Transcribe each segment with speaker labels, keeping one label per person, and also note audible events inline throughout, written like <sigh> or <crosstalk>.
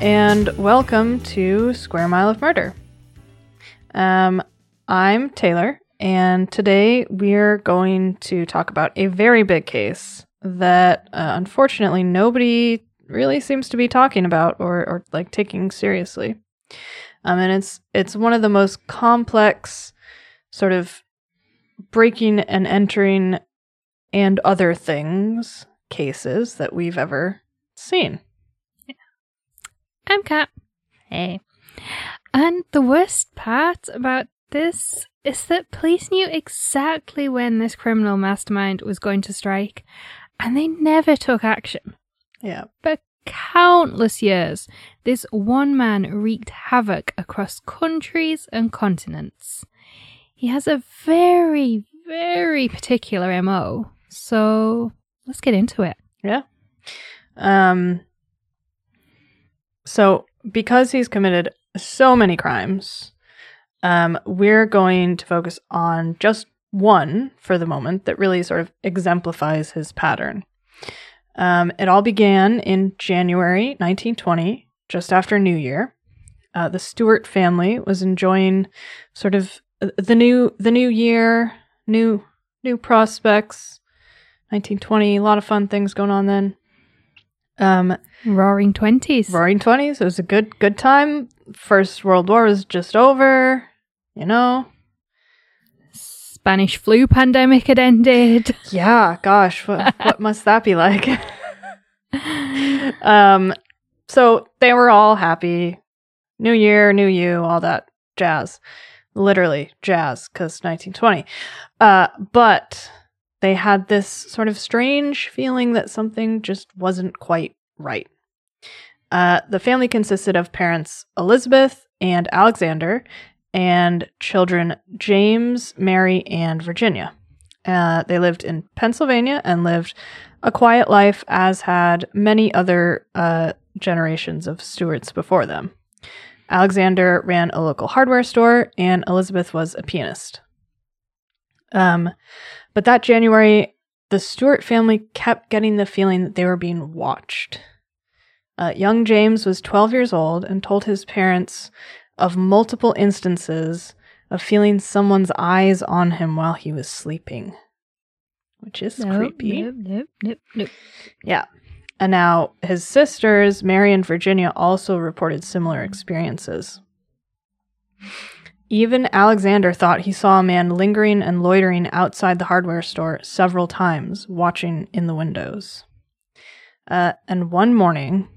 Speaker 1: and welcome to Square Mile of Murder. Um, I'm Taylor, and today we're going to talk about a very big case that uh, unfortunately nobody really seems to be talking about or, or like taking seriously. Um, and it's it's one of the most complex sort of breaking and entering and other things cases that we've ever seen.
Speaker 2: I'm Kat. Hey. And the worst part about this is that police knew exactly when this criminal mastermind was going to strike, and they never took action.
Speaker 1: Yeah.
Speaker 2: For countless years, this one man wreaked havoc across countries and continents. He has a very, very particular MO, so let's get into it.
Speaker 1: Yeah. Um so because he's committed so many crimes, um we're going to focus on just one for the moment that really sort of exemplifies his pattern. Um it all began in January 1920, just after New Year. Uh, the Stewart family was enjoying sort of uh, the new the new year, new new prospects. 1920, a lot of fun things going on then. Um,
Speaker 2: Roaring 20s.
Speaker 1: Roaring 20s, it was a good good time. First World War was just over, you know.
Speaker 2: Spanish flu pandemic had ended. <laughs>
Speaker 1: Yeah, gosh, what what <laughs> must that be like? um, so they were all happy. New year, new you, all that jazz. Literally jazz, because 1920. Uh, but they had this sort of strange feeling that something just wasn't quite right. Uh, the family consisted of parents Elizabeth and Alexander, and children James, Mary, and Virginia. Uh, they lived in Pennsylvania and lived a quiet life, as had many other uh, generations of Stewarts before them. Alexander ran a local hardware store, and Elizabeth was a pianist. Um, but that January, the Stewart family kept getting the feeling that they were being watched. Uh, young James was 12 years old and told his parents of multiple instances of feeling someone's eyes on him while he was sleeping, which is
Speaker 2: Nope,
Speaker 1: creepy.
Speaker 2: Nope, nope, nope, nope.
Speaker 1: Yeah. And now his sisters, Mary and Virginia, also reported similar experiences. Even Alexander thought he saw a man lingering and loitering outside the hardware store several times, watching in the windows. Uh, and one morning,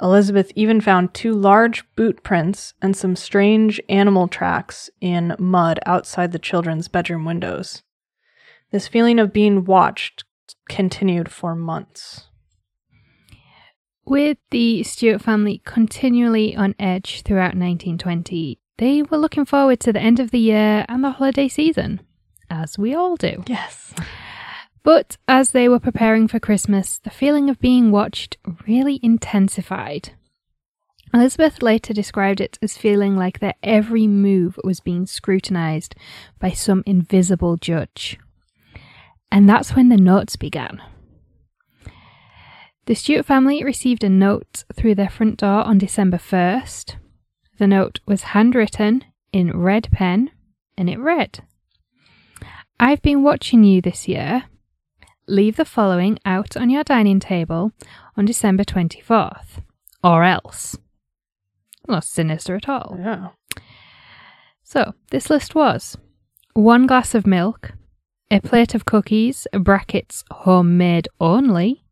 Speaker 1: Elizabeth even found two large boot prints and some strange animal tracks in mud outside the children's bedroom windows. This feeling of being watched continued for months.
Speaker 2: With the Stewart family continually on edge throughout 1920, they were looking forward to the end of the year and the holiday season, as we all do.
Speaker 1: Yes.
Speaker 2: But as they were preparing for Christmas, the feeling of being watched really intensified. Elizabeth later described it as feeling like their every move was being scrutinized by some invisible judge. And that's when the notes began. The Stewart family received a note through their front door on December 1st. The note was handwritten in red pen and it read I've been watching you this year. Leave the following out on your dining table on December 24th, or else. Not sinister at all.
Speaker 1: Yeah.
Speaker 2: So, this list was one glass of milk, a plate of cookies, brackets homemade only,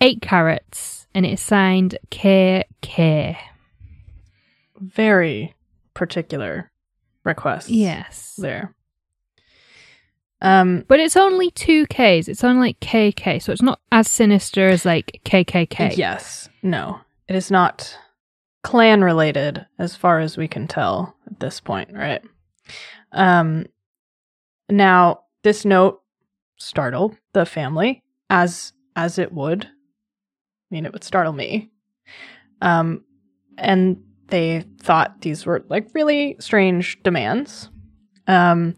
Speaker 2: eight carrots, and it is signed KK.
Speaker 1: Very particular requests.
Speaker 2: Yes.
Speaker 1: There. Um
Speaker 2: But it's only two Ks. It's only like KK, so it's not as sinister as like KKK.
Speaker 1: yes. No. It is not Klan related as far as we can tell at this point, right? Um now this note startled the family as as it would. I mean it would startle me. Um and they thought these were like really strange demands. Um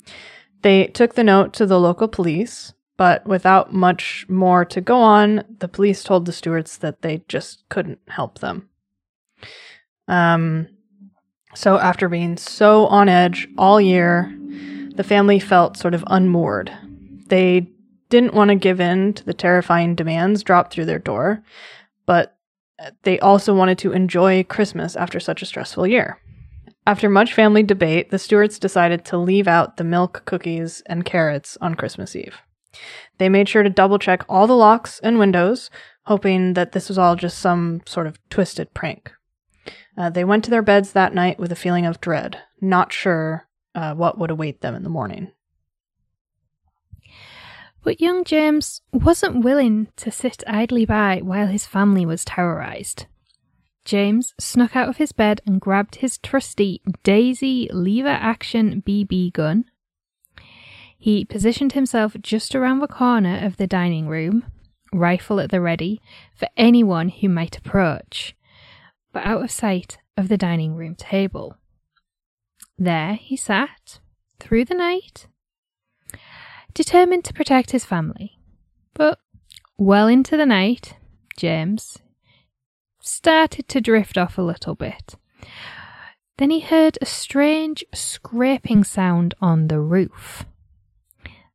Speaker 1: they took the note to the local police, but without much more to go on, the police told the Stewarts that they just couldn't help them. Um, so, after being so on edge all year, the family felt sort of unmoored. They didn't want to give in to the terrifying demands dropped through their door, but they also wanted to enjoy Christmas after such a stressful year. After much family debate, the Stewarts decided to leave out the milk, cookies, and carrots on Christmas Eve. They made sure to double check all the locks and windows, hoping that this was all just some sort of twisted prank. Uh, they went to their beds that night with a feeling of dread, not sure uh, what would await them in the morning.
Speaker 2: But young James wasn't willing to sit idly by while his family was terrorized. James snuck out of his bed and grabbed his trusty Daisy lever action BB gun. He positioned himself just around the corner of the dining room, rifle at the ready for anyone who might approach, but out of sight of the dining room table. There he sat, through the night, determined to protect his family. But well into the night, James started to drift off a little bit. Then he heard a strange scraping sound on the roof.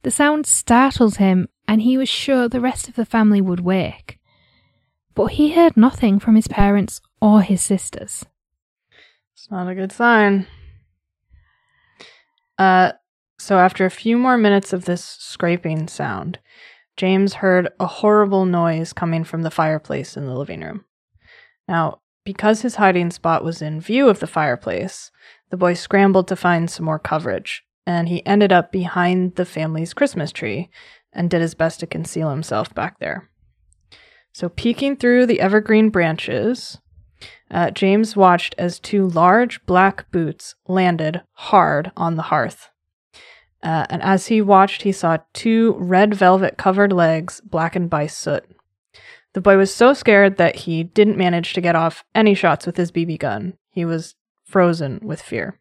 Speaker 2: The sound startled him, and he was sure the rest of the family would wake. But he heard nothing from his parents or his sisters.
Speaker 1: It's not a good sign. Uh, so after a few more minutes of this scraping sound, James heard a horrible noise coming from the fireplace in the living room. Now, because his hiding spot was in view of the fireplace, the boy scrambled to find some more coverage, and he ended up behind the family's Christmas tree and did his best to conceal himself back there. So, peeking through the evergreen branches, uh, James watched as two large black boots landed hard on the hearth. Uh, and as he watched, he saw two red velvet covered legs blackened by soot. The boy was so scared that he didn't manage to get off any shots with his BB gun. He was frozen with fear.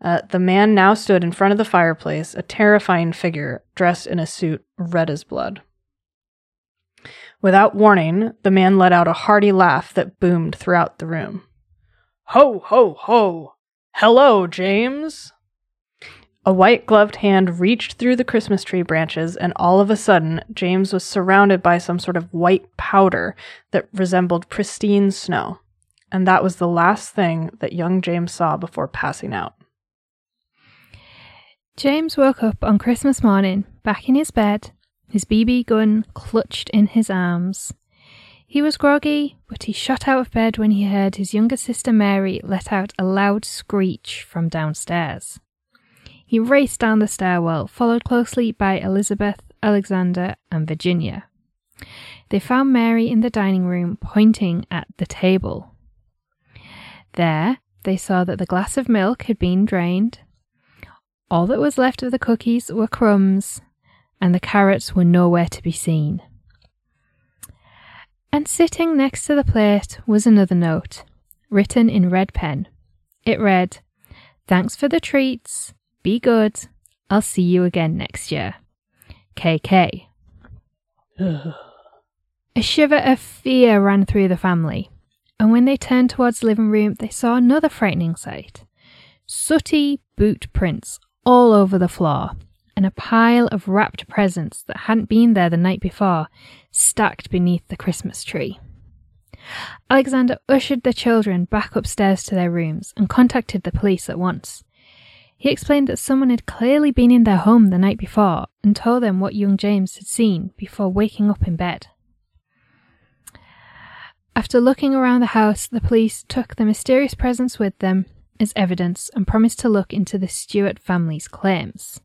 Speaker 1: Uh, the man now stood in front of the fireplace, a terrifying figure dressed in a suit red as blood. Without warning, the man let out a hearty laugh that boomed throughout the room. Ho, ho, ho! Hello, James! A white gloved hand reached through the Christmas tree branches, and all of a sudden, James was surrounded by some sort of white powder that resembled pristine snow. And that was the last thing that young James saw before passing out.
Speaker 2: James woke up on Christmas morning, back in his bed, his BB gun clutched in his arms. He was groggy, but he shot out of bed when he heard his younger sister Mary let out a loud screech from downstairs. He raced down the stairwell, followed closely by Elizabeth, Alexander, and Virginia. They found Mary in the dining room, pointing at the table. There, they saw that the glass of milk had been drained. All that was left of the cookies were crumbs, and the carrots were nowhere to be seen. And sitting next to the plate was another note, written in red pen. It read, Thanks for the treats. Be good. I'll see you again next year. KK. <sighs> A shiver of fear ran through the family, and when they turned towards the living room, they saw another frightening sight sooty boot prints all over the floor, and a pile of wrapped presents that hadn't been there the night before stacked beneath the Christmas tree. Alexander ushered the children back upstairs to their rooms and contacted the police at once. He explained that someone had clearly been in their home the night before and told them what young James had seen before waking up in bed. After looking around the house, the police took the mysterious presents with them as evidence and promised to look into the Stewart family's claims.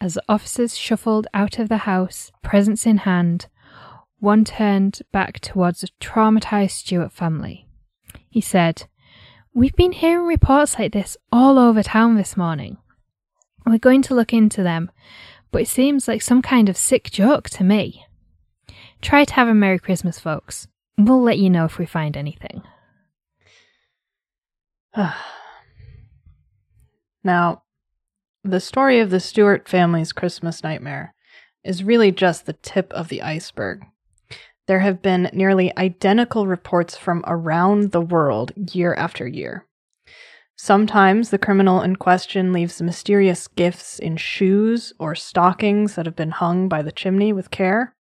Speaker 2: As the officers shuffled out of the house, presents in hand, one turned back towards the traumatized Stewart family. He said, We've been hearing reports like this all over town this morning. We're going to look into them, but it seems like some kind of sick joke to me. Try to have a Merry Christmas, folks. We'll let you know if we find anything. <sighs>
Speaker 1: now, the story of the Stewart family's Christmas nightmare is really just the tip of the iceberg. There have been nearly identical reports from around the world year after year. Sometimes the criminal in question leaves mysterious gifts in shoes or stockings that have been hung by the chimney with care.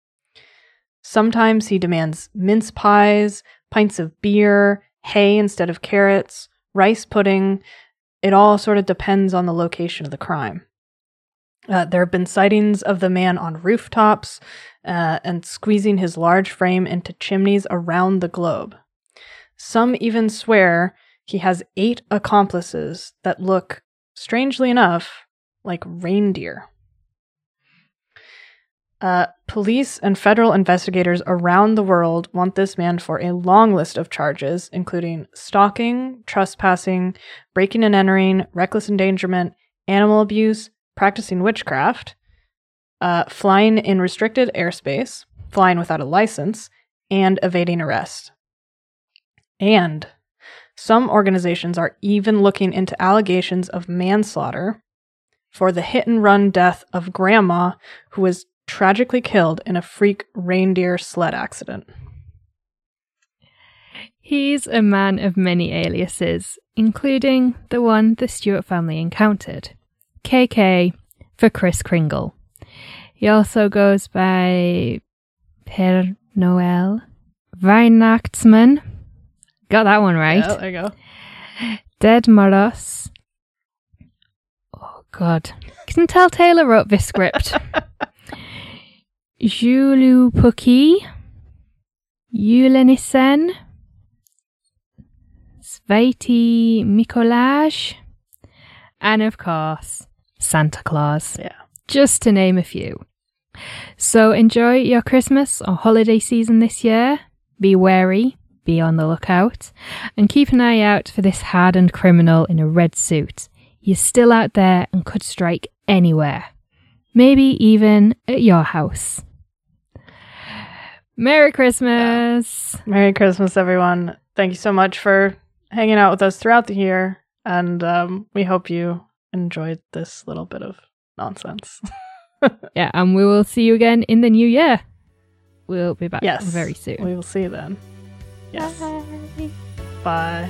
Speaker 1: Sometimes he demands mince pies, pints of beer, hay instead of carrots, rice pudding. It all sort of depends on the location of the crime. Uh, there have been sightings of the man on rooftops uh, and squeezing his large frame into chimneys around the globe. Some even swear he has eight accomplices that look, strangely enough, like reindeer. Uh, police and federal investigators around the world want this man for a long list of charges, including stalking, trespassing, breaking and entering, reckless endangerment, animal abuse, practicing witchcraft, uh, flying in restricted airspace, flying without a license, and evading arrest. And some organizations are even looking into allegations of manslaughter for the hit and run death of Grandma, who was tragically killed in a freak reindeer sled accident.
Speaker 2: He's a man of many aliases, including the one the Stewart family encountered KK for Kris Kringle. He also goes by Père Noël Weihnachtsmann. Got that one right.
Speaker 1: Yeah, there you go.
Speaker 2: Dead Moros. Oh, God. Can tell Taylor wrote this script. <laughs> Joulupukki, Julenissen, Sveti Mikolaj, and of course, Santa Claus.
Speaker 1: Yeah.
Speaker 2: Just to name a few. So enjoy your Christmas or holiday season this year. Be wary, be on the lookout, and keep an eye out for this hardened criminal in a red suit. He's still out there and could strike anywhere. Maybe even at your house. Merry Christmas!
Speaker 1: Merry Christmas, everyone. Thank you so much for hanging out with us throughout the year. And um, we hope you enjoyed this little bit of nonsense. <laughs> <laughs>
Speaker 2: Yeah, and we will see you again in the new year. We'll be back
Speaker 1: Yes.
Speaker 2: very soon.
Speaker 1: we will see you then. Yes.
Speaker 2: Bye.
Speaker 1: Bye.